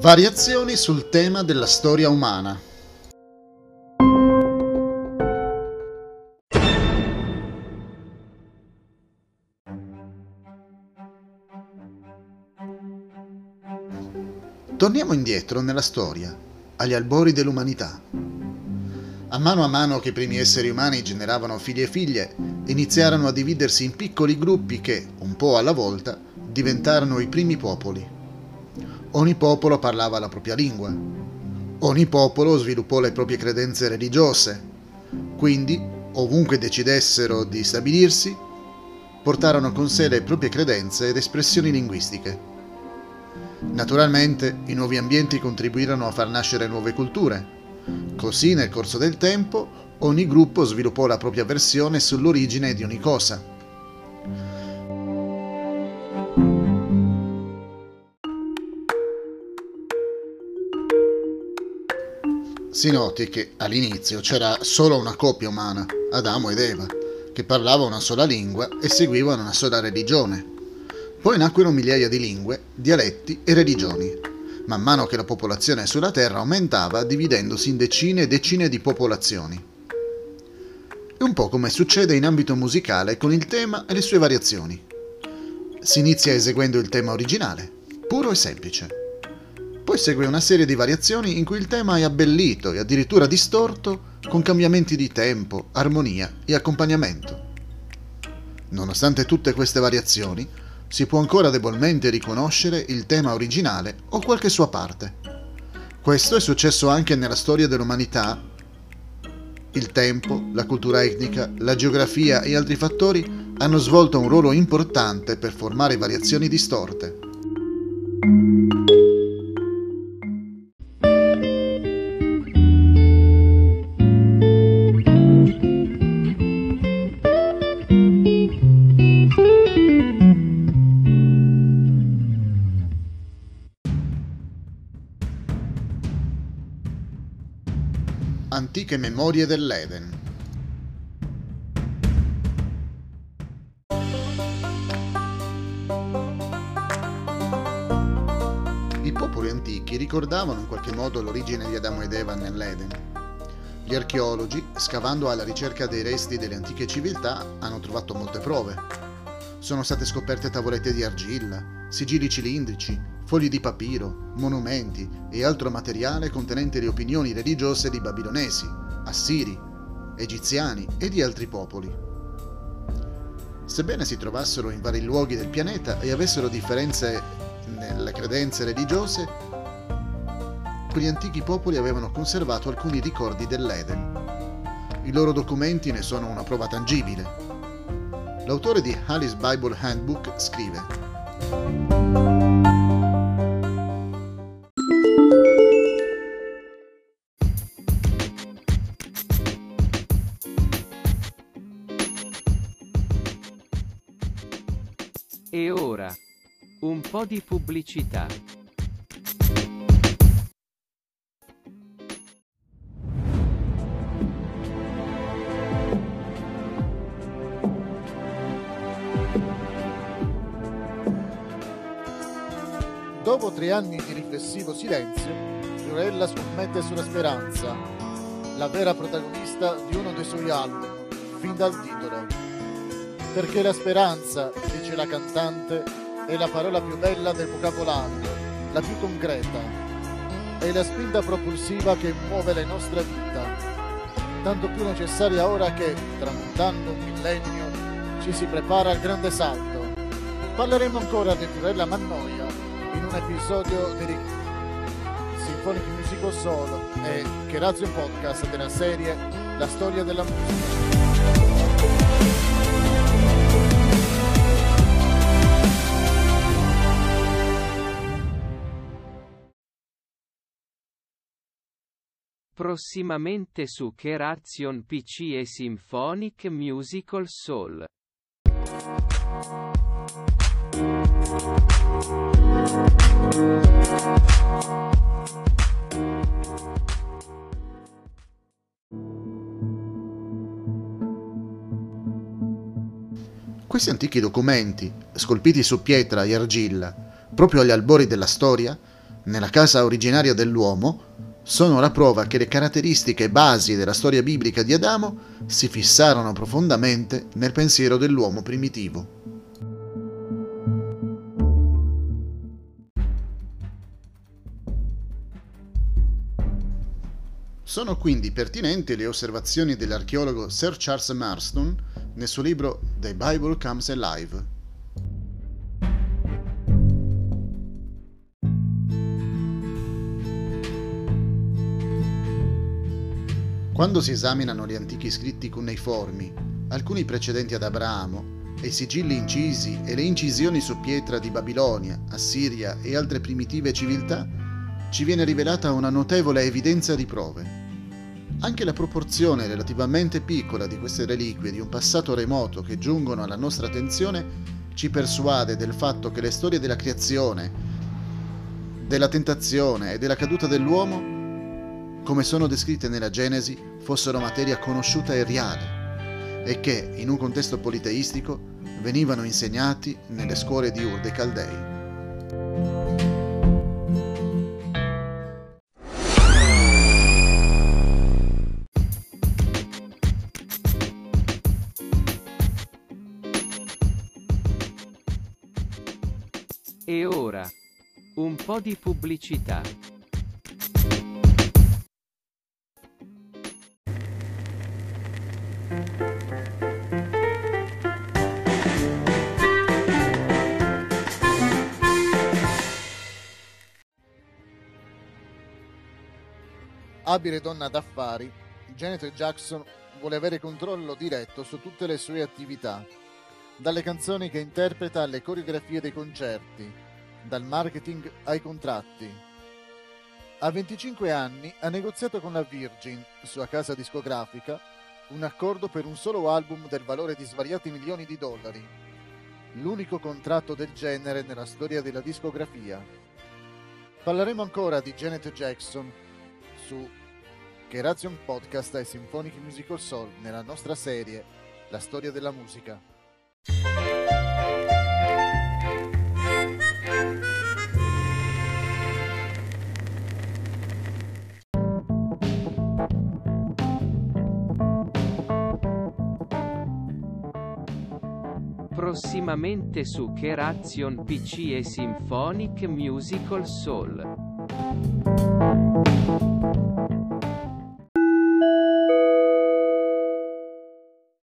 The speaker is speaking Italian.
Variazioni sul tema della storia umana. Torniamo indietro nella storia, agli albori dell'umanità. A mano a mano che i primi esseri umani generavano figli e figlie, iniziarono a dividersi in piccoli gruppi che, un po' alla volta, diventarono i primi popoli. Ogni popolo parlava la propria lingua. Ogni popolo sviluppò le proprie credenze religiose. Quindi, ovunque decidessero di stabilirsi, portarono con sé le proprie credenze ed espressioni linguistiche. Naturalmente, i nuovi ambienti contribuirono a far nascere nuove culture, Così nel corso del tempo ogni gruppo sviluppò la propria versione sull'origine di ogni cosa. Si noti che all'inizio c'era solo una coppia umana, Adamo ed Eva, che parlava una sola lingua e seguivano una sola religione. Poi nacquero migliaia di lingue, dialetti e religioni man mano che la popolazione sulla Terra aumentava dividendosi in decine e decine di popolazioni. È un po' come succede in ambito musicale con il tema e le sue variazioni. Si inizia eseguendo il tema originale, puro e semplice. Poi segue una serie di variazioni in cui il tema è abbellito e addirittura distorto con cambiamenti di tempo, armonia e accompagnamento. Nonostante tutte queste variazioni, si può ancora debolmente riconoscere il tema originale o qualche sua parte. Questo è successo anche nella storia dell'umanità. Il tempo, la cultura etnica, la geografia e altri fattori hanno svolto un ruolo importante per formare variazioni distorte. Antiche memorie dell'Eden. I popoli antichi ricordavano in qualche modo l'origine di Adamo ed Eva nell'Eden. Gli archeologi, scavando alla ricerca dei resti delle antiche civiltà, hanno trovato molte prove. Sono state scoperte tavolette di argilla, sigilli cilindrici, fogli di papiro, monumenti e altro materiale contenente le opinioni religiose di babilonesi, assiri, egiziani e di altri popoli. Sebbene si trovassero in vari luoghi del pianeta e avessero differenze nelle credenze religiose, quegli antichi popoli avevano conservato alcuni ricordi dell'Eden. I loro documenti ne sono una prova tangibile. L'autore di Alice Bible Handbook scrive E ora, un po' di pubblicità. Dopo tre anni di riflessivo silenzio, Fiorella scommette sulla speranza, la vera protagonista di uno dei suoi album, fin dal titolo. Perché la speranza, dice la cantante, è la parola più bella del vocabolario, la più concreta. È la spinta propulsiva che muove le nostre vita, tanto più necessaria ora che, tramontando un millennio, ci si prepara al grande salto. Parleremo ancora di Fiorella Mannoia in un episodio di Symphonic Musical Solo e Cherazio Podcast della serie La storia della musica. Prossimamente su Keration PC e Symphonic Musical Soul. Questi antichi documenti, scolpiti su pietra e argilla, proprio agli albori della storia, nella casa originaria dell'uomo, sono la prova che le caratteristiche basi della storia biblica di Adamo si fissarono profondamente nel pensiero dell'uomo primitivo. Sono quindi pertinenti le osservazioni dell'archeologo Sir Charles Marston nel suo libro The Bible Comes Alive. Quando si esaminano gli antichi scritti cuneiformi, alcuni precedenti ad Abramo, e i sigilli incisi e le incisioni su pietra di Babilonia, Assiria e altre primitive civiltà, ci viene rivelata una notevole evidenza di prove. Anche la proporzione relativamente piccola di queste reliquie di un passato remoto che giungono alla nostra attenzione ci persuade del fatto che le storie della creazione, della tentazione e della caduta dell'uomo, come sono descritte nella Genesi, fossero materia conosciuta e reale e che, in un contesto politeistico, venivano insegnati nelle scuole di Ur dei Caldei. E ora, un po' di pubblicità. Abile donna d'affari, Janet Jackson vuole avere controllo diretto su tutte le sue attività, dalle canzoni che interpreta alle coreografie dei concerti, dal marketing ai contratti. A 25 anni ha negoziato con la Virgin, sua casa discografica, un accordo per un solo album del valore di svariati milioni di dollari, l'unico contratto del genere nella storia della discografia. Parleremo ancora di Janet Jackson su Keration Podcast e Symphonic Musical Soul nella nostra serie La storia della musica. Prossimamente su Keration PC e Symphonic Musical Soul.